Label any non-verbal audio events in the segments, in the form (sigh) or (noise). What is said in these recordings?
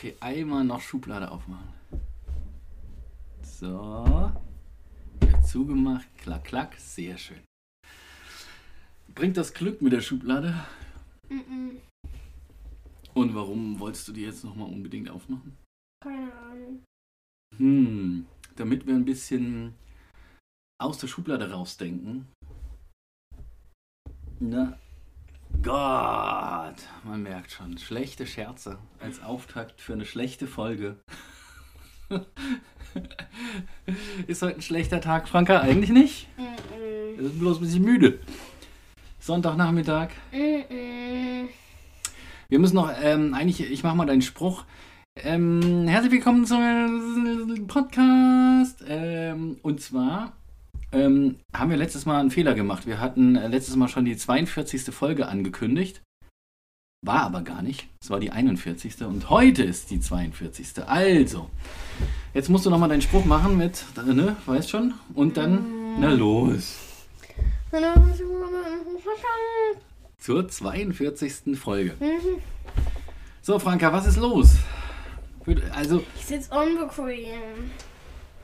okay, einmal noch Schublade aufmachen. So. Wieder zugemacht. Klack, klack. Sehr schön. Bringt das Glück mit der Schublade? Mm Und warum wolltest du die jetzt nochmal unbedingt aufmachen? Keine Ahnung. Hm, damit wir ein bisschen aus der Schublade rausdenken. Na, Gott, man merkt schon, schlechte Scherze als Auftakt für eine schlechte Folge. (laughs) Ist heute ein schlechter Tag, Franka? Eigentlich nicht. Mm Wir sind bloß ein bisschen müde. Sonntagnachmittag. -mm. Wir müssen noch, ähm, eigentlich, ich mach mal deinen Spruch. Ähm, herzlich willkommen zum Podcast. Ähm, und zwar ähm, haben wir letztes Mal einen Fehler gemacht. Wir hatten äh, letztes Mal schon die 42. Folge angekündigt. War aber gar nicht. Es war die 41. Und heute ist die 42. Also, jetzt musst du nochmal deinen Spruch machen mit, ne, weißt schon? Und dann, na los. Zur 42. Folge. So, Franka, was ist los? Also, Ich sitze unbequem.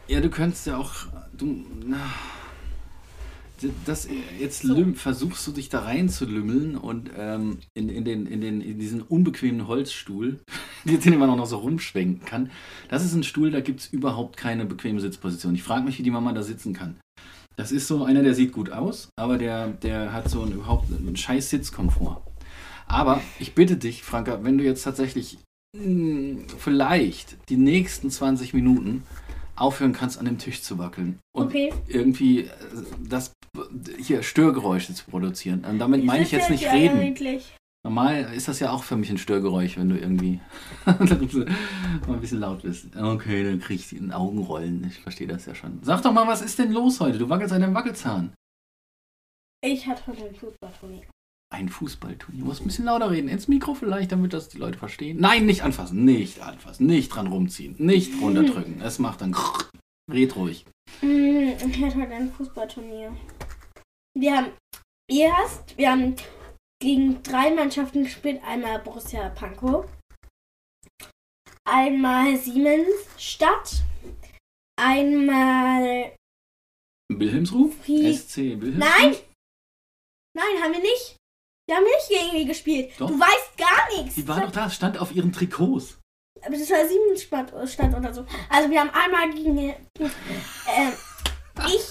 Ja, du könntest ja auch. Du, na, das, jetzt So. lüm, versuchst du dich da reinzulümmeln und ähm, in, in, den, in, den, in diesen unbequemen Holzstuhl, (laughs) den man auch noch so rumschwenken kann. Das ist ein Stuhl, da gibt es überhaupt keine bequeme Sitzposition. Ich frage mich, wie die Mama da sitzen kann. Das ist so einer, der sieht gut aus, aber der, der hat so einen, überhaupt einen scheiß Sitzkomfort. Aber ich bitte dich, Franka, wenn du jetzt tatsächlich mh, vielleicht die nächsten 20 Minuten aufhören kannst, an dem Tisch zu wackeln und Okay. irgendwie äh, das hier Störgeräusche zu produzieren. Und damit meine ich jetzt nicht reden. Eigentlich. Normal ist das ja auch für mich ein Störgeräusch, wenn du irgendwie (laughs) mal ein bisschen laut bist. Okay, dann krieg ich ein Augenrollen. Ich verstehe das ja schon. Sag doch mal, was ist denn los heute? Du wackelst an deinem Wackelzahn. Ich hatte heute ein Fußballturnier. Ein Fußballturnier. Du musst ein bisschen lauter reden. Ins Mikro vielleicht, damit das die Leute verstehen. Nein, nicht anfassen. Nicht anfassen. Nicht dran rumziehen. Nicht runterdrücken. Es macht dann. (laughs) Red ruhig. Mm, Ich hatte heute ein Fußballturnier. Wir haben erst, wir haben gegen drei Mannschaften gespielt. Einmal Borussia Pankow, einmal Siemens Stadt, einmal Wilhelmsruh? Fried- SC Wilhelmsruh? Nein! Nein, haben wir nicht. Wir haben nicht gegen die gespielt. Doch. Du weißt gar nichts. Sie war doch da, stand auf ihren Trikots. Aber das war Siemens Stadt, Stadt oder so. Also wir haben einmal gegen... Äh, ich...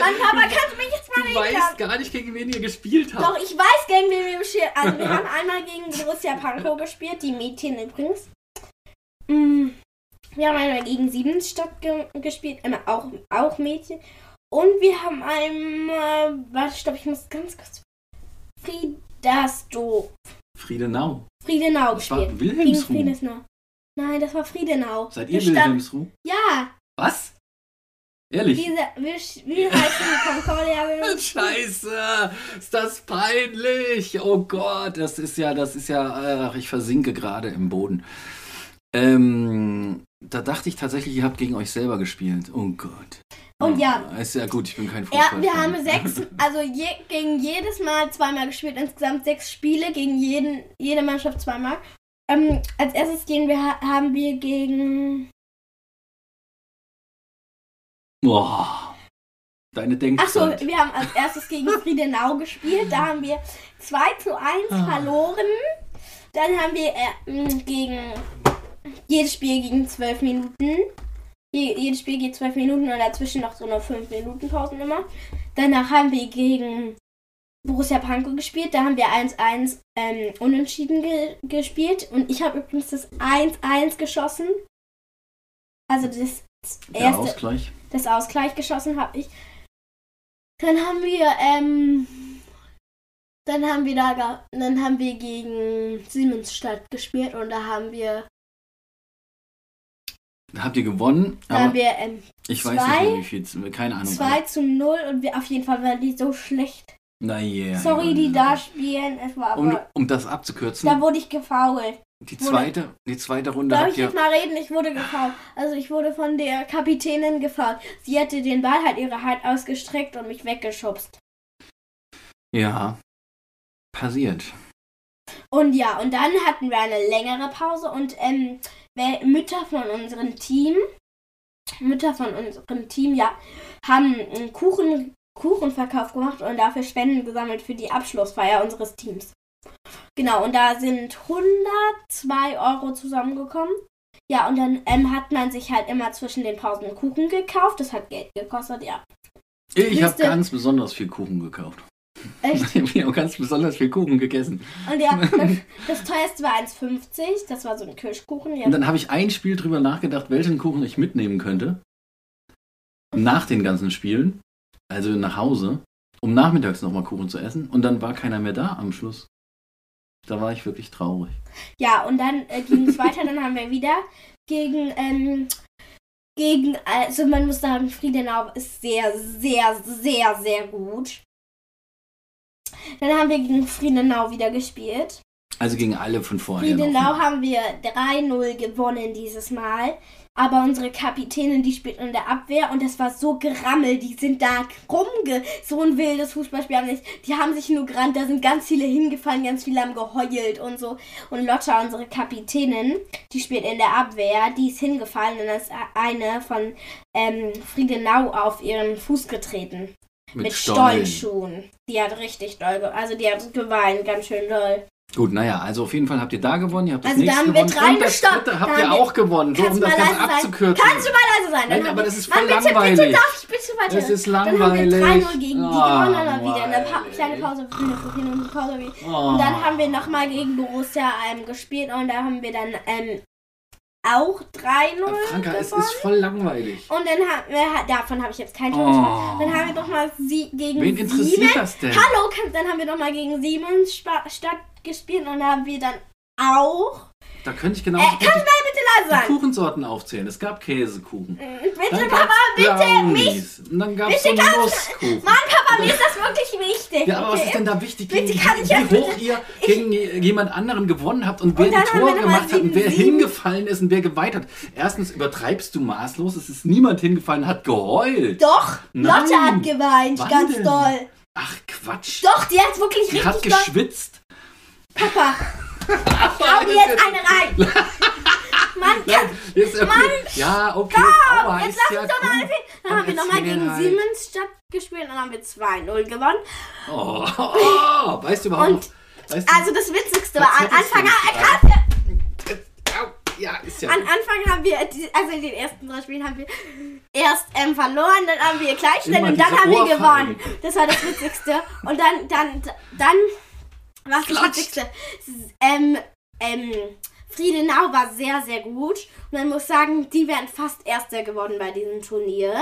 Mann, Papa, kannst du mich jetzt mal Du reden lassen? weißt gar nicht, gegen wen ihr gespielt habt. Doch, ich weiß, gegen wen wir gespielt Also, wir (laughs) haben einmal gegen Borussia Pankow gespielt, die Mädchen übrigens. Mm, Wir haben einmal gegen Siemensstadt ge gespielt, einmal auch, auch Mädchen. Und wir haben einmal, warte, stopp, ich muss ganz kurz. Friedersdorf, Friedenau. Friedenau Das war gespielt. Gegen Wilhelmsruh. Friedenau. Nein, das war Friedenau. Seid ihr Wilhelmsruh? Ja, Was? Ehrlich? diese, wir, wir heißen Concordia. wir- (laughs) Scheiße, ist das peinlich. Oh Gott, das ist ja, das ist ja, ach, ich versinke gerade im Boden. Ähm, da dachte ich tatsächlich, ihr habt gegen euch selber gespielt. Oh Gott. Und ja. Ist ja gut, ich bin kein Fußball. Ja, wir haben sechs, also je, gegen jedes Mal zweimal gespielt, insgesamt sechs Spiele, gegen jeden, jede Mannschaft zweimal. Ähm, als erstes gehen wir, haben wir gegen, Boah. Deine achso, Denkzeit. wir haben als erstes gegen Friedenau gespielt, da haben wir 2 zu 1 Ah. verloren. Dann haben wir äh, gegen, jedes Spiel gegen 12 Minuten. Je, jedes Spiel geht 12 Minuten und dazwischen noch so eine 5 Minuten Pausen immer. Danach haben wir gegen Borussia Pankow gespielt. Da haben wir 1-1 ähm, unentschieden ge gespielt. Und ich habe übrigens das 1-1 geschossen. Also das Der erste, Ausgleich. das Ausgleich geschossen habe ich. Dann haben wir, ähm, dann haben wir da, dann haben wir gegen Siemensstadt gespielt und da haben wir, habt ihr gewonnen, da haben aber wir ähm, ich weiß zwei- nicht mehr, wie viel. Keine Ahnung. 2 zu 0 und wir auf jeden Fall waren die so schlecht. Na yeah. Sorry, die da spielen, es war Um, aber, um das abzukürzen, da wurde ich gefault. die zweite, die zweite Runde Darf ich jetzt mal reden? Ich wurde gefault. Also ich wurde von der Kapitänin gefault. Sie hatte den Ball halt ihre Hand ausgestreckt und mich weggeschubst. Ja. Passiert. Und ja, und dann hatten wir eine längere Pause und ähm, Mütter von unserem Team, Mütter von unserem Team, ja, haben einen Kuchen, Kuchenverkauf gemacht und dafür Spenden gesammelt für die Abschlussfeier unseres Teams. Genau, und da sind 102 Euro zusammengekommen. Ja, und dann ähm, hat man sich halt immer zwischen den Pausen einen Kuchen gekauft. Das hat Geld gekostet, ja. Ich habe ganz besonders viel Kuchen gekauft. Echt? (laughs) Ich habe ganz besonders viel Kuchen gegessen. Und ja, (laughs) das teuerste war 1,50. Das war so ein Kirschkuchen. Ja. Und dann habe ich ein Spiel drüber nachgedacht, welchen Kuchen ich mitnehmen könnte. Nach den ganzen Spielen. Also nach Hause. Um nachmittags nochmal Kuchen zu essen. Und dann war keiner mehr da am Schluss. Da war ich wirklich traurig. Ja, und dann äh, ging es weiter. Dann haben wir wieder gegen, ähm, gegen, also man muss sagen, Friedenau ist sehr, sehr, sehr, sehr gut. Dann haben wir gegen Friedenau wieder gespielt. Also gegen alle von vorher. Friedenau noch. haben wir 3-0 gewonnen dieses Mal. Aber unsere Kapitänin, die spielt in der Abwehr und das war so gerammelt. Die sind da rumge... So ein wildes Fußballspiel haben nicht. Die haben sich nur gerannt, da sind ganz viele hingefallen, ganz viele haben geheult und so. Und Lotta, unsere Kapitänin, die spielt in der Abwehr, die ist hingefallen und da ist eine von ähm, Friedenau auf ihren Fuß getreten. Mit, Stollen. Stollenschuhen. Die hat richtig doll, also die hat geweint, ganz schön doll. Gut, naja, also auf jeden Fall habt ihr da gewonnen, ihr habt das Also da nächste haben wir gewonnen. drei und das dritte habt Da ihr haben wir- auch gewonnen, so, um Kannst du das mal Ganze leise sein? abzukürzen. Kannst du mal leise sein? Nein, aber haben das wir- ist voll bitte, langweilig. Bitte, darf ich bitte weiter? Das ist Dann haben wir langweilig. 3-0 gegen die Ah, gewonnen, dann haben wir wieder eine pa langweilig. kleine Pause für eine 5 Minuten Pause. Oh. Und dann haben wir nochmal gegen Borussia ähm, gespielt und da haben wir dann ähm, auch 3-0 Franka, es ist voll langweilig. Und dann haben wir, davon habe ich jetzt kein Tor Oh. Dann haben wir nochmal sie gegen Wen interessiert Siemens. das denn? Hallo, dann haben wir nochmal gegen Siemens Stadt gespielt und haben wir dann auch. Da könnte ich genau Äh, kannst du mal bitte leise die sein? Kuchensorten aufzählen. Es gab Käsekuchen. Bitte, Dann Papa, bitte, mich. Und dann gab es so Nusskuchen. Mann, Papa, mir ist das wirklich wichtig. Ja, aber was okay? ist denn da wichtig, Bitte gegen, kann ich jetzt wie hoch bitte- ihr gegen jemand anderen gewonnen habt und wer Und die wir noch mal gemacht hat und wer hingefallen ist und wer geweint hat. Erstens übertreibst du maßlos, es ist niemand hingefallen, hat geheult. Doch, Nein. Lotte hat geweint, Wann ganz denn? doll. Ach Quatsch. Doch, die hat wirklich Die hat richtig doll. geschwitzt. Papa, hau jetzt eine rein. (laughs) Mann, jetzt, okay. Ja, okay. Aua, jetzt lass ja uns doch mal erzählen. Dann haben wir nochmal gegen halt. Siemens Stadt gespielt und dann haben wir 2-0 gewonnen. Oh, (laughs) oh, weißt du überhaupt Und-? Weißt du, Also das Witzigste war, an Anfang, an, Au, ja, ist ja. an Anfang haben wir, also in den ersten drei Spielen haben wir erst ähm, verloren, dann haben wir Immer und dann diese haben wir gewonnen. Das war das Witzigste. Und dann, dann, dann, was das Klatscht. Witzigste? Ähm, ähm, Friedenau war sehr, sehr gut. Und man muss sagen, die wären fast Erster geworden bei diesem Turnier.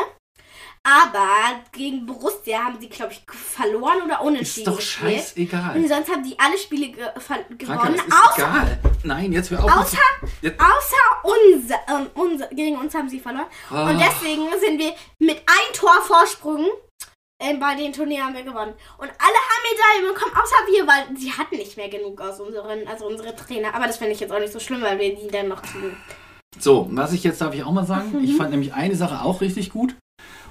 Aber gegen Borussia haben sie, glaube ich, verloren oder Ist unentschieden doch gespielt. scheißegal. Und sonst haben die alle Spiele ge Franka, gewonnen, ist außer, egal. Nein, jetzt hör auf. außer, Jetzt- außer unser, ähm, unser, gegen uns haben sie verloren. Ah. Und deswegen sind wir mit ein Tor Vorsprung ähm, bei den Turnieren haben wir gewonnen. Und alle haben Medaillen bekommen, außer wir, weil sie hatten nicht mehr genug aus unseren, also unsere Trainer. Aber das finde ich jetzt auch nicht so schlimm, weil wir die dann noch kriegen. So, was ich jetzt darf ich auch mal sagen. Mhm. Ich fand nämlich eine Sache auch richtig gut.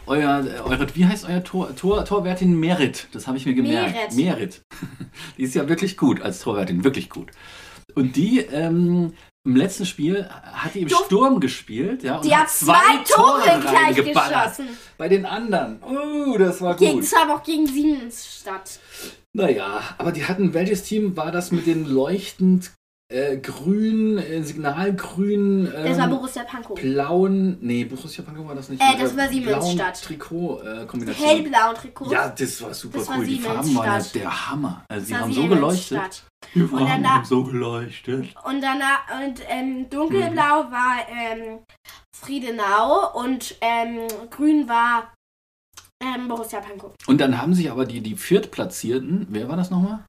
Euer, äh, eure, wie heißt euer Tor, Tor, Torwärtin Merit? Das habe ich mir gemerkt. Merit. Merit. (laughs) Die ist ja wirklich gut als Torwärtin, wirklich gut. Und die ähm, im letzten Spiel hat die im Du- Sturm gespielt, ja, und Die hat zwei Tore gleich reingeballert. geschossen. Bei den anderen. Uh, das war Gegen, gut. das war aber auch gegen Siemensstadt. Naja, aber die hatten, welches Team war das mit den leuchtend äh, grün, äh, signalgrün, Das ähm, war Borussia Pankow. blauen, nee, Borussia Pankow war das nicht. Äh, das war Siemensstadt. Trikot-Kombination. Hellblau Trikot. ja, das war super Das war cool. Die Farben waren ja der Hammer. Also Das die war haben so geleuchtet. Siemensstadt. Die Und dann Farben da- haben so geleuchtet. Und danach, und ähm, dunkelblau Mhm. war ähm, Friedenau und ähm, grün war ähm, Borussia Pankow. Und dann haben sich aber die, die Viertplatzierten, wer war das nochmal?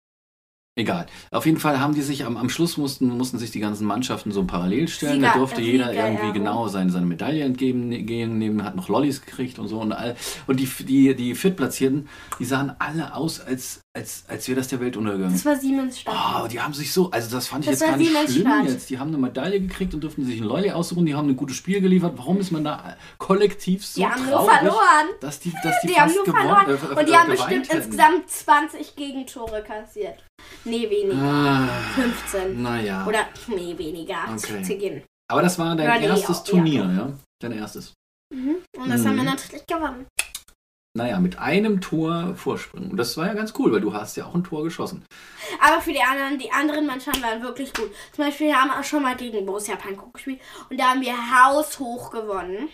Egal. Auf jeden Fall haben die sich am, am Schluss mussten, mussten sich die ganzen Mannschaften so parallel stellen. da Sieger- durfte äh, jeder Sieger, irgendwie ja. genau seine, seine Medaille entgegen gehen, nehmen, hat noch Lollis gekriegt und so. Und, all, und die, die, die Viertplatzierten, die sahen alle aus, als, als, als wäre das der Weltuntergang. Das war Siemensstadt. Oh, die haben sich so, also das fand ich Das jetzt gar nicht schlimm Siemensstadt. jetzt. Die haben eine Medaille gekriegt und durften sich ein Lolli aussuchen. Die haben ein gutes Spiel geliefert. Warum ist man da kollektiv so die haben nur traurig, verloren. dass die, dass die, Die haben nur gewonnen, verloren. äh, Und die äh, haben bestimmt hätten? insgesamt 20 Gegentore kassiert. Nee, weniger. Ah, 15. naja. Oder, nee, weniger. Okay. 10. Aber das war dein Ja, nee, erstes ja. Turnier, ja? Dein erstes. Mhm. Und das haben wir Mhm. natürlich gewonnen. Naja, mit einem Tor Vorsprung. Und das war ja ganz cool, weil du hast ja auch ein Tor geschossen. Aber für die anderen, die anderen Mannschaften waren wirklich gut. Zum Beispiel haben wir auch schon mal gegen Borussia Pankow gespielt und da haben wir haushoch gewonnen.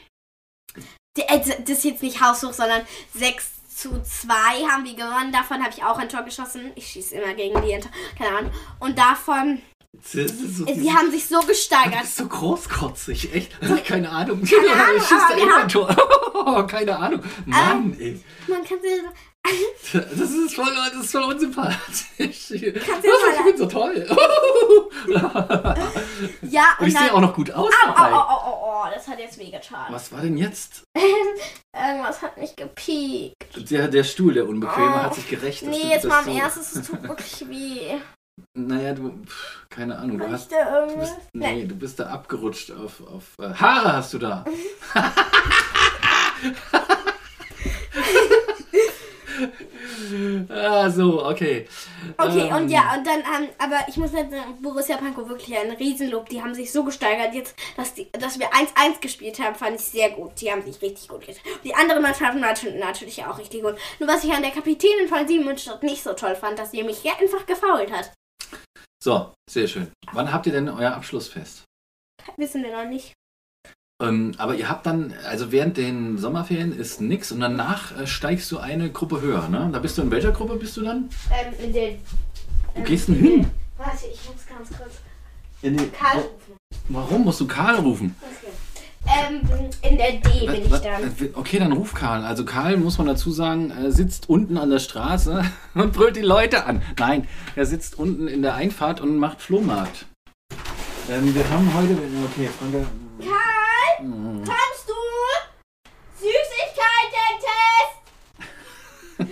Äh, Das ist jetzt nicht haushoch, sondern 6 zu 2 haben wir gewonnen. Davon habe ich auch ein Tor geschossen. Ich schieße immer gegen die, Tor- keine Ahnung. Und davon, Das ist so, sie haben sich so das gesteigert. ist so großkotzig, echt. Keine Ahnung. (laughs) Ahnung, ich schieße da immer ein Tor. (laughs) Keine Ahnung. Mann, ey. Man kann sich, Das ist voll, das ist voll unsympathisch. Kannst du ich bin so toll. (laughs) ja, Und und ich sehe auch noch gut aus Au, au, dabei. au, au, au, au, das hat jetzt wehgetan. Was war denn jetzt? (laughs) Irgendwas hat mich gepiekt. Der, der Stuhl, der Unbequeme, Oh. hat sich gerecht. Nee, jetzt mal am so- erstes, es (laughs) tut wirklich weh. Naja, du, pff, keine Ahnung, du hast, du irgendwas? bist, nee, du bist da abgerutscht auf, auf äh, Haare hast du da. Ah, so, okay. Okay, Ähm, und ja, und dann, ähm, aber ich muss jetzt sagen, Borussia Pankow wirklich ein Riesenlob. Die haben sich so gesteigert jetzt, dass, die, dass wir 1-1 gespielt haben, fand ich sehr gut. Die haben sich richtig gut getan. Die anderen Mannschaften waren natürlich auch richtig gut. Nur was ich an der Kapitänin von Siebenmünster nicht so toll fand, dass sie mich hier einfach gefault hat. So, sehr schön. Wann habt ihr denn euer Abschlussfest? Wissen wir noch nicht. Ähm, aber ihr habt dann, also während den Sommerferien ist nix und danach äh, steigst du eine Gruppe höher, ne? Da bist du in welcher Gruppe bist du dann? Ähm, in den. Wo gehst du denn hin? Warte, ich muss ganz kurz. In die, Karl rufen. Warum musst du Karl rufen? Okay. Ähm, in der D bin ich dann. äh, Okay, dann ruf Karl. Also Karl, muss man dazu sagen, äh, sitzt unten an der Straße (laughs) und brüllt die Leute an. Nein, er sitzt unten in der Einfahrt und macht Flohmarkt. Ähm, wir haben heute... Okay, Franke... Karl, Kommst du? Süßigkeiten-Test! Und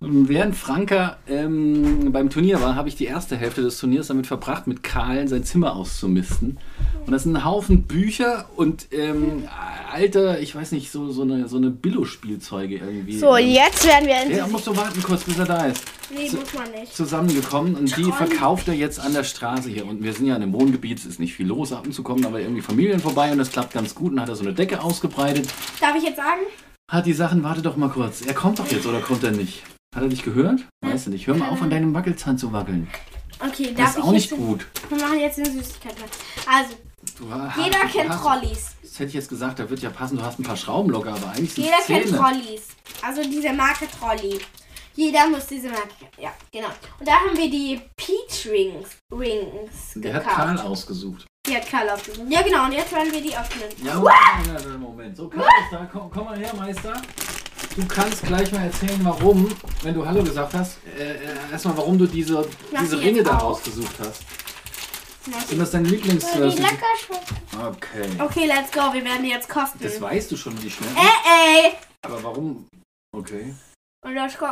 Während Franka ähm, beim Turnier war, habe ich die erste Hälfte des Turniers damit verbracht, mit Karl sein Zimmer auszumisten. Und das sind ein Haufen Bücher und ähm, alter, ich weiß nicht, so, so eine, so eine Billo-Spielzeuge irgendwie. So, ähm, jetzt werden wir Ja, endlich. musst du warten kurz, bis er da ist. Nee, muss man nicht. Zusammengekommen und die verkauft er jetzt an der Straße hier. Und wir sind ja in einem Wohngebiet, es ist nicht viel los, ab und zu kommen aber irgendwie Familien vorbei und das klappt ganz gut. Und hat er so eine Decke ausgebreitet. Darf ich jetzt sagen? Hat die Sachen, warte doch mal kurz. Er kommt doch jetzt oder kommt er nicht? Hat er dich gehört? Weiß er nicht. Hör mal auf, an deinem Wackelzahn zu wackeln. Okay, Das darf ist ich auch nicht gut. Wir machen jetzt eine Süßigkeit. Also, Du jeder du kennt hast- Trolleys. Das hätte ich jetzt gesagt, da wird ja passen, du hast ein paar Schraubenlocker, aber eigentlich sind Jeder Zähne. kennt Trolleys. Also diese Marke Trolley. Jeder muss diese Marke kennen. Ja, genau. Und da haben wir die Peach Rings, Rings Der hat gekauft. Karl ausgesucht. Die hat Karl ausgesucht. Ja, genau. Und jetzt werden wir die öffnen. Ja, Moment, Moment. So, Karl ist da. Komm, komm mal her, Meister. Du kannst gleich mal erzählen, warum, wenn du Hallo gesagt hast, äh, äh, erstmal, warum du diese, Mach diese die Ringe da auf. ausgesucht hast. Sind das deine Lieblings... Okay. Okay, let's go. Wir werden die jetzt kosten. Das weißt du schon, wie die schmecken. Äh, ey. Aber warum? Okay. Und let's go.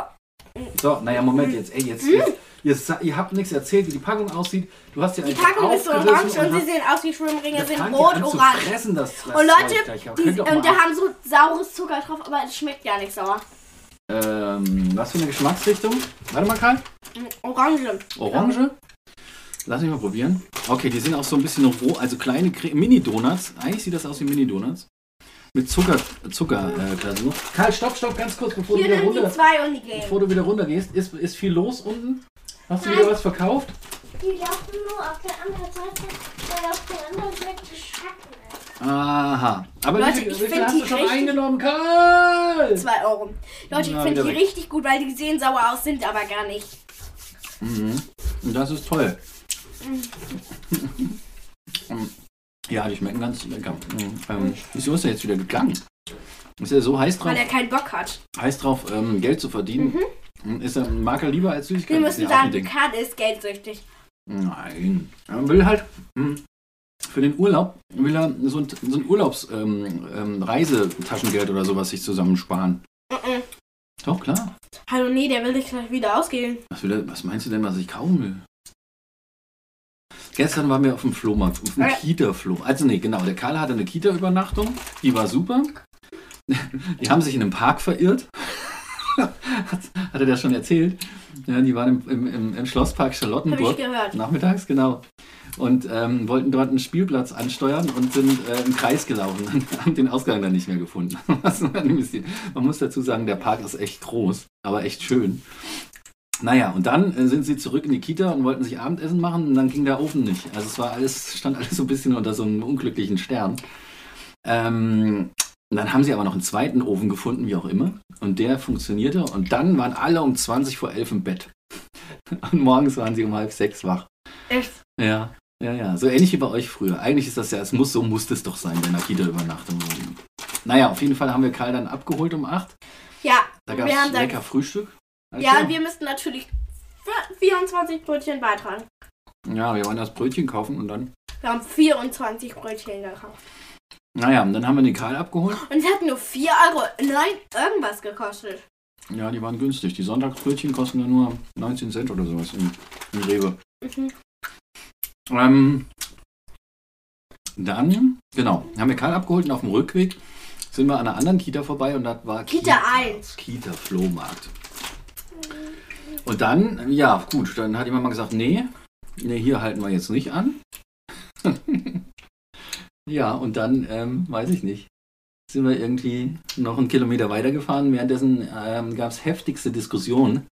So, naja, Moment jetzt. Ey, jetzt, jetzt ihr, ihr habt nichts erzählt, wie die Packung aussieht. Du hast ja Die Packung ist so orange und sie sehen aus wie Schwimmringe, sind rot, orange. Fressen, das, das Und Leute, die, ähm, da haben so saures Zucker drauf, aber es schmeckt gar nicht sauer. ähm, was für eine Geschmacksrichtung? Warte mal, Karl. Mm, Orange. Orange? Lass mich mal probieren. Okay, die sind auch so ein bisschen roh, also kleine Mini-Donuts. Eigentlich sieht das aus wie Mini-Donuts. Mit Zucker, Zucker äh. Karl, stopp, stopp, ganz kurz, bevor, Hier du wieder, runter, zwei und die gehen. bevor du wieder runter gehst. Ist, ist viel los unten? Hast du Nein. wieder was verkauft? Die laufen nur auf der anderen Seite, weil auf der anderen Seite Schatten ist. Aha. Aber Leute, wie viel, ich wie viel find hast die du schon richtig- eingenommen, Karl? Zwei Euro. Leute, ich Na, finde wieder die weg. richtig gut, weil die sehen sauer aus, sind aber gar nicht. Mhm. Und das ist toll. (laughs) ja, die schmecken ganz lecker. Mhm. Ähm, wieso ist er jetzt wieder gegangen? Ist er so heiß drauf, Weil er keinen Bock hat. heiß drauf ähm, Geld zu verdienen? Ist er mag er lieber als Süßigkeit? Wir müssen ja ein sagen. Karl ist geldsüchtig. Nein. Er will halt hm, für den Urlaub will er so ein, so ein Urlaubs ähm, ähm, oder sowas sich zusammensparen. Mhm. Doch, klar. Hallo, nee, der will dich gleich wieder ausgehen. Was, er, was meinst du denn, was ich kaufen will? Gestern waren wir auf dem Flohmarkt, auf dem Äh. Kita-Floh. Also nee, genau, der Karl hatte eine Kita-Übernachtung, die war super. (laughs) Die haben sich in einem Park verirrt, Hat er das schon erzählt? Ja, die waren im, im, im, Schlosspark Charlottenburg. Nachmittags, genau. Und ähm, wollten dort einen Spielplatz ansteuern und sind äh, im Kreis gelaufen (laughs) und haben den Ausgang dann nicht mehr gefunden. (laughs) Man muss dazu sagen, der Park ist echt groß, aber echt schön. Naja, und dann äh, sind sie zurück in die Kita und wollten sich Abendessen machen und dann ging der Ofen nicht. Also es war alles, stand alles so ein bisschen unter so einem unglücklichen Stern. Ähm, und dann haben sie aber noch einen zweiten Ofen gefunden, wie auch immer. Und der funktionierte. Und dann waren alle um 20 vor 11 im Bett. (laughs) Und morgens waren sie um halb sechs wach. Echt? Ja, ja, ja. So ähnlich wie bei euch früher. Eigentlich ist das ja, es muss, so muss es doch sein, wenn der Kita-Übernachtung. Naja, auf jeden Fall haben wir Karl dann abgeholt um 8. Ja, Da gab es lecker Frühstück. Ja, Also, und wir müssten natürlich vier- 24 Brötchen beitragen. ja, wir wollen das Brötchen kaufen und dann. Wir haben 24 Brötchen gekauft. Naja, und dann haben wir den Karl abgeholt. Und es hat nur 4 Euro, nein, irgendwas gekostet. Ja, die waren günstig. Die Sonntagsbrötchen kosten ja nur 19 Cent oder sowas im, im Rewe. Mhm. Ähm, dann, genau, haben wir Karl abgeholt und auf dem Rückweg sind wir an einer anderen Kita vorbei und das war Kita 1. Kita Flohmarkt. Und dann, ja, gut, dann hat die Mama gesagt, nee, nee, hier halten wir jetzt nicht an. Ja, und dann, ähm, weiß ich nicht, sind wir irgendwie noch einen Kilometer weitergefahren. Währenddessen ähm, gab es heftigste Diskussionen.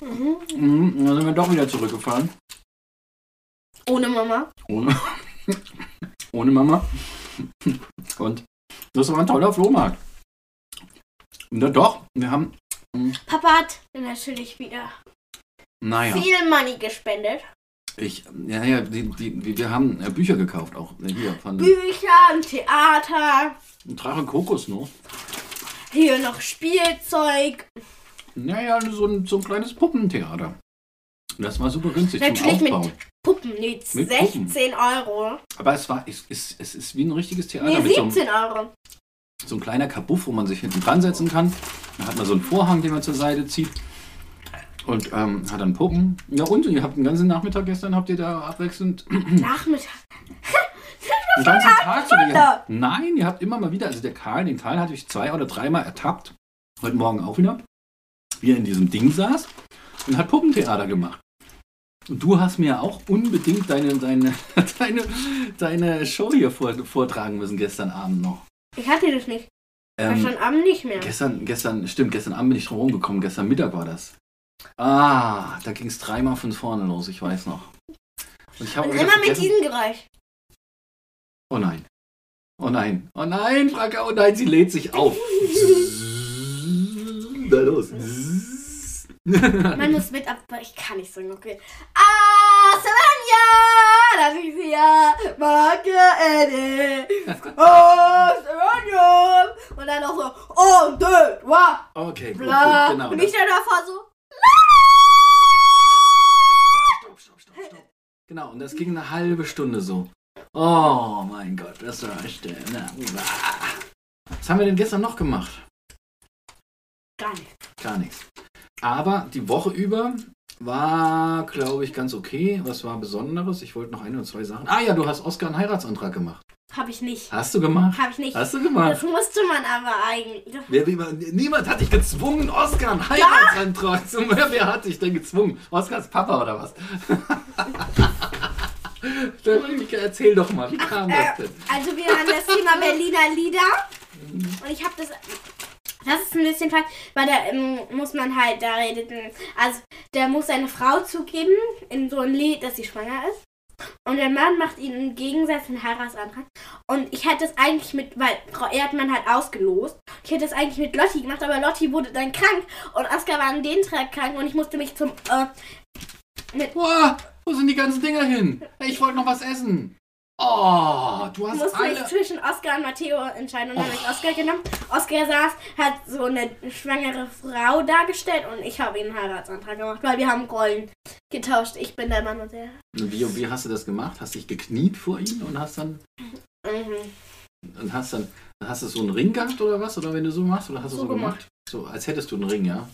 Mhm. Mhm, dann sind wir doch wieder zurückgefahren. Ohne Mama. Ohne, ohne Mama. Und das war ein toller Flohmarkt. Und dann doch, wir haben, Papa hat natürlich wieder naja, viel Money gespendet. Ich, ja, ja, die, die, wir haben äh, Bücher gekauft, auch äh, hier von Bücher, ein Theater, Drache Kokos noch. hier noch Spielzeug. Naja, so ein, so ein kleines Puppentheater. Das war super günstig Natürlich zum mit- Aufbauen. Puppen, nee, Mit 16 Euro. Aber es war, es, es, es ist wie ein richtiges Theater Nee, mit so einem, 17 Euro. so ein kleiner Kabuff, wo man sich hinten dran setzen kann. Da hat man so einen Vorhang, den man zur Seite zieht. Und ähm, hat dann Puppen. Ja und, ihr habt den ganzen Nachmittag gestern, habt ihr da abwechselnd (clears throat) Nachmittag. den (laughs) ganzen Tag so gehabt. Nein, ihr habt immer mal wieder, also der Karl, den Karl hatte ich zwei oder dreimal ertappt. Heute Morgen auch wieder. Wie er in diesem Ding saß und hat Puppentheater gemacht. Und du hast mir auch unbedingt deine, deine, (laughs) deine, deine Show hier vor, vortragen müssen gestern Abend noch. Ich hatte das nicht. Ähm, Gestern Abend nicht mehr. Gestern, gestern, stimmt, gestern Abend bin ich drum rumgekommen. Gestern Mittag war das. Ah, da ging es dreimal von vorne los, ich weiß noch. Und ich habe immer mit diesem Geräusch. Oh nein. Oh nein. Oh nein, Franka, oh nein, sie lädt sich auf. (laughs) Da los. (laughs) Man muss mit ab, ich kann nicht singen, okay. Ah, Savannah, das ist hier, Marke Ede. Oh, Savannah. Und dann noch so, oh, deux, trois, Okay, gut, bla. gut, genau. Und ich dann davor so, Genau, und das ging eine halbe Stunde so. Oh mein Gott, das war echt. uah. Was haben wir denn gestern noch gemacht? gar nicht. Gar nichts. Aber die Woche über war, glaube ich, ganz okay. Was war Besonderes? Ich wollte noch ein oder zwei Sachen. Ah ja, du hast Oskar einen Heiratsantrag gemacht. Hab ich nicht. Hast du gemacht? Hab ich nicht. Hast du gemacht? Das musste man aber eigentlich. Wer, niemand hat dich gezwungen, Oskar einen Heiratsantrag zu machen. Wer hat dich denn gezwungen? Oskars Papa oder was? (laughs) (laughs) Erzähl doch mal, wie kam das denn? Also wir haben das Thema (laughs) Berliner Lieder. Und ich habe das. Das ist ein bisschen falsch, weil da ähm, muss man halt, da redet, also der muss seine Frau zugeben in so ein Lied, dass sie schwanger ist. Und der Mann macht ihnen im Gegensatz einen Heiratsantrag. Und ich hätte das eigentlich mit, weil Frau Erdmann hat ausgelost. Ich hätte das eigentlich mit Lotti gemacht, aber Lotti wurde dann krank und Oskar war an den Tag krank und ich musste mich zum, äh, mit, Boah, wo sind die ganzen Dinger hin? Hey, Ich wollte noch was essen. Oh, du hast musste mich alle. zwischen Oskar und Matteo entscheiden und dann habe ich Oskar genommen. Oskar saß, hat so eine schwangere Frau dargestellt und ich habe ihm einen Heiratsantrag gemacht, weil wir haben Rollen getauscht. Ich bin der Mann und der. Wie, wie hast du das gemacht? Hast dich gekniet vor ihm und hast dann Mhm. und hast dann hast du so einen Ring gehabt oder was? Oder wenn du so machst? Oder hast du so, So gemacht? gemacht. So, als hättest du einen Ring, ja.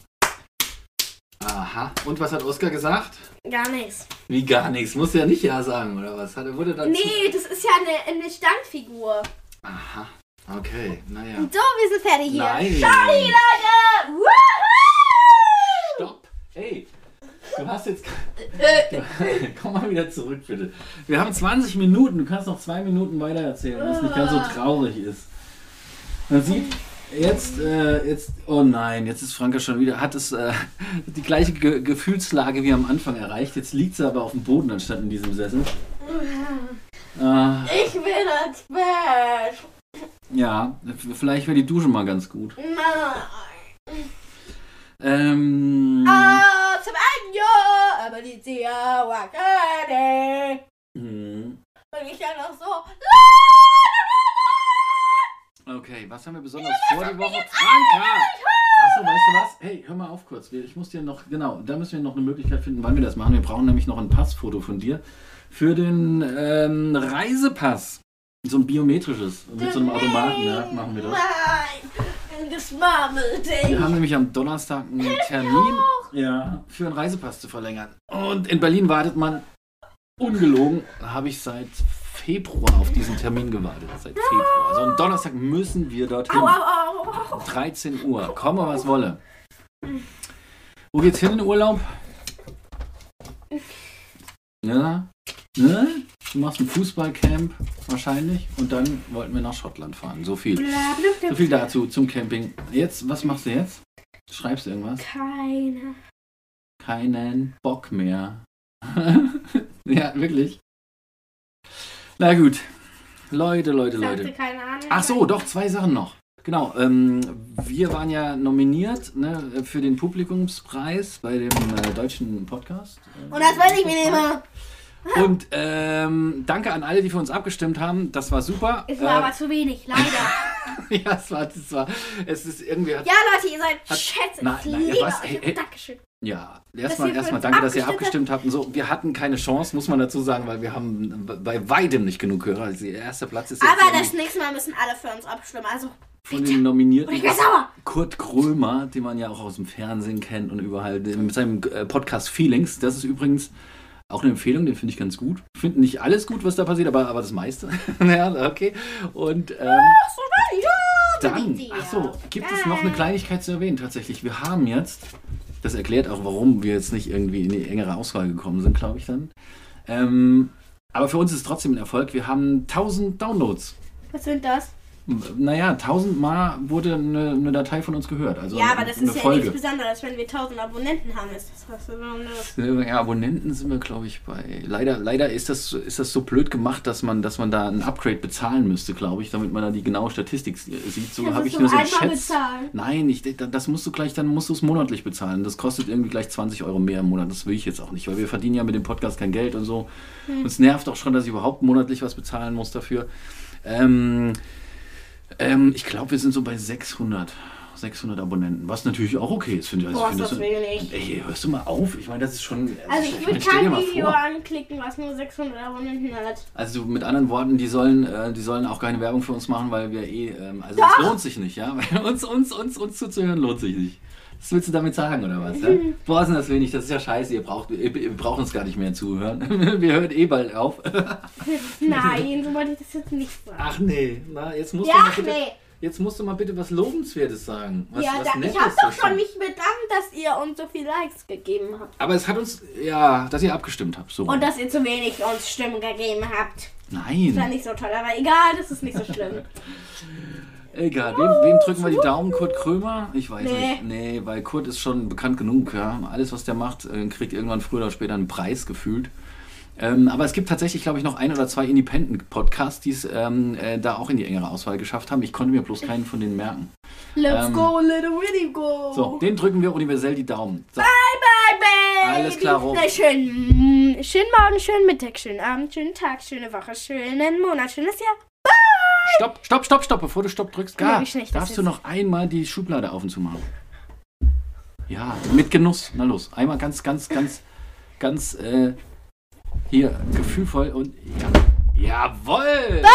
Aha. Und was hat Oskar gesagt? Gar nichts. Wie gar nichts. Muss ja nicht ja sagen, oder was? Hat, wurde dann Nee, das ist ja eine, eine Standfigur. Aha. Okay, naja. So, wir sind fertig hier. Nein. Sorry, Leute! Woohoo! Stopp! Ey! Du hast jetzt. (laughs) Du, (laughs) komm mal wieder zurück, bitte. Wir haben 20 Minuten. Du kannst noch zwei Minuten weiter erzählen, was nicht ganz so traurig ist. Man sieht jetzt, äh, jetzt, oh nein, jetzt ist Franka schon wieder, hat es äh, (laughs) die gleiche Ge Gefühlslage wie am Anfang erreicht. Jetzt liegt sie aber auf dem Boden anstatt in diesem Sessel. Ah, Ich will ins Bett. ja, vielleicht wäre die Dusche mal ganz gut. Nein. Ähm, Ah, zum Año, aber die Tia Wakane. hm, Und ich dann noch so. Okay, was haben wir besonders vor die Woche? Franka! Achso, weißt du was? Hey, hör mal auf kurz. Ich muss dir noch, genau, da müssen wir noch eine Möglichkeit finden, wann wir das machen. Wir brauchen nämlich noch ein Passfoto von dir für den ähm, Reisepass. So ein biometrisches. Mit so einem Automaten, ja, machen wir das. Nein, geschmammelt, ey. Wir haben nämlich am Donnerstag einen Termin ja, für einen Reisepass zu verlängern. Und in Berlin wartet man ungelogen, habe ich seit Februar auf diesen Termin gewartet. Seit Februar. Also am Donnerstag müssen wir dorthin. Au, au, au, au. 13 Uhr. Komme, was wolle. Wo geht's hin in den Urlaub? Ja? Ne? Du machst ein Fußballcamp wahrscheinlich und dann wollten wir nach Schottland fahren. So viel. So viel dazu zum Camping. Jetzt, was machst du jetzt? Schreibst du irgendwas? Keine. Keinen Bock mehr. (laughs) ja, wirklich. Na gut. Leute, Leute, Leute. keine Ahnung. Ach so, doch, zwei Sachen noch. Genau, ähm, wir waren ja nominiert ne, für den Publikumspreis bei dem äh, deutschen Podcast. äh, Und das weiß ich mir nicht mehr. Und ähm, danke an alle, die für uns abgestimmt haben. Das war super. Es war aber zu wenig, leider. äh, (laughs) ja, es war, es war, es ist irgendwie. Ja, Leute, ihr seid Schätze. Nein, Ich nein, liebe was? Ey, ey. Dankeschön. Ja, erstmal, erstmal danke, dass ihr abgestimmt habt und so. Wir hatten keine Chance, muss man dazu sagen, weil wir haben bei weitem nicht genug Hörer. Also der erste Platz ist jetzt Aber das nächste Mal müssen alle für uns abstimmen. Also, von den Nominierten. ich. Kurt Krömer, den man ja auch aus dem Fernsehen kennt und überall mit seinem äh, Podcast Feelings. Das ist übrigens auch eine Empfehlung, den finde ich ganz gut. Finde nicht alles gut, was da passiert, aber, aber das meiste. (laughs) ja, okay. Und ähm, dann, ach so, gibt es noch eine Kleinigkeit zu erwähnen tatsächlich. Wir haben jetzt, das erklärt auch, warum wir jetzt nicht irgendwie in die engere Auswahl gekommen sind, glaube ich dann. Ähm, aber für uns ist es trotzdem ein Erfolg. Wir haben 1000 Downloads. Was sind das? Naja, 1000 Mal wurde eine, eine Datei von uns gehört. Also ja, aber das ist ja Folge. nichts Besonderes. Wenn wir 1000 Abonnenten haben, ist das was Besonderes. Ja, Abonnenten sind wir, glaube ich, bei. Leider, leider ist, das, ist das so blöd gemacht, dass man, dass man da ein Upgrade bezahlen müsste, glaube ich, damit man da die genaue Statistik sieht. So habe du ich es nur so bezahlen? Nein, ich, das musst du gleich, dann musst du es monatlich bezahlen. Das kostet irgendwie gleich 20 Euro mehr im Monat. Das will ich jetzt auch nicht, weil wir verdienen ja mit dem Podcast kein Geld und so. Hm. Und es nervt auch schon, dass ich überhaupt monatlich was bezahlen muss dafür. Ähm, ähm, ich glaube, wir sind so bei 600. 600 Abonnenten, was natürlich auch okay ist, finde ich. Also Boah, ich finde das wenig. Ey, hörst du mal auf? Ich meine, das ist schon. Also ich würde meine, stell dir kein Video vor. anklicken, was nur 600 Abonnenten hat. Also mit anderen Worten, die sollen, äh, die sollen auch keine Werbung für uns machen, weil wir eh, ähm, also es lohnt sich nicht, ja, (laughs) weil uns, uns, uns, uns zuzuhören lohnt sich nicht. Was willst du damit sagen oder was? Ja? (laughs) Boah, sind das wenig, das ist ja scheiße, ihr braucht, ihr, ihr braucht uns gar nicht mehr zuhören. (laughs) wir hören eh bald auf. (laughs) Nein, so wollte ich das jetzt nicht sagen. Ach nee, na, jetzt musst, du Ja, mal bitte, nee. jetzt musst du mal bitte was Lobenswertes sagen. Was, ja, was da, ich habe doch schon mich bedankt, dass ihr uns so viele Likes gegeben habt. Aber es hat uns, ja, dass ihr abgestimmt habt. So. Und dass ihr zu wenig uns Stimmen gegeben habt. Nein. Das war nicht so toll, aber egal, das ist nicht so schlimm. Egal, wem, wem drücken wir die Daumen? Kurt Krömer? Ich weiß Nee. nicht. Nee, weil Kurt ist schon bekannt genug. Ja. Alles, was der macht, äh, kriegt irgendwann früher oder später einen Preis gefühlt. Ähm, aber es gibt tatsächlich, glaube ich, noch ein oder zwei Independent-Podcasts, die es ähm, äh, da auch in die engere Auswahl geschafft haben. Ich konnte mir bloß keinen von denen merken. Let's Ähm, go, little Winnie go. So, den drücken wir universell die Daumen. So, Bye, bye. Alles klar, Rob. Schön, schönen Morgen, schönen Mittag, schönen Abend, schönen Tag, schöne Woche, schönen Monat, schönes Jahr. Stopp, stopp, stopp, stopp, bevor du Stopp drückst. Gar, das darfst du noch einmal die Schublade auf und zu machen? Ja, mit Genuss. Na los, einmal ganz, ganz, ganz, ganz, äh, hier, gefühlvoll und ja. Jawoll! Bye.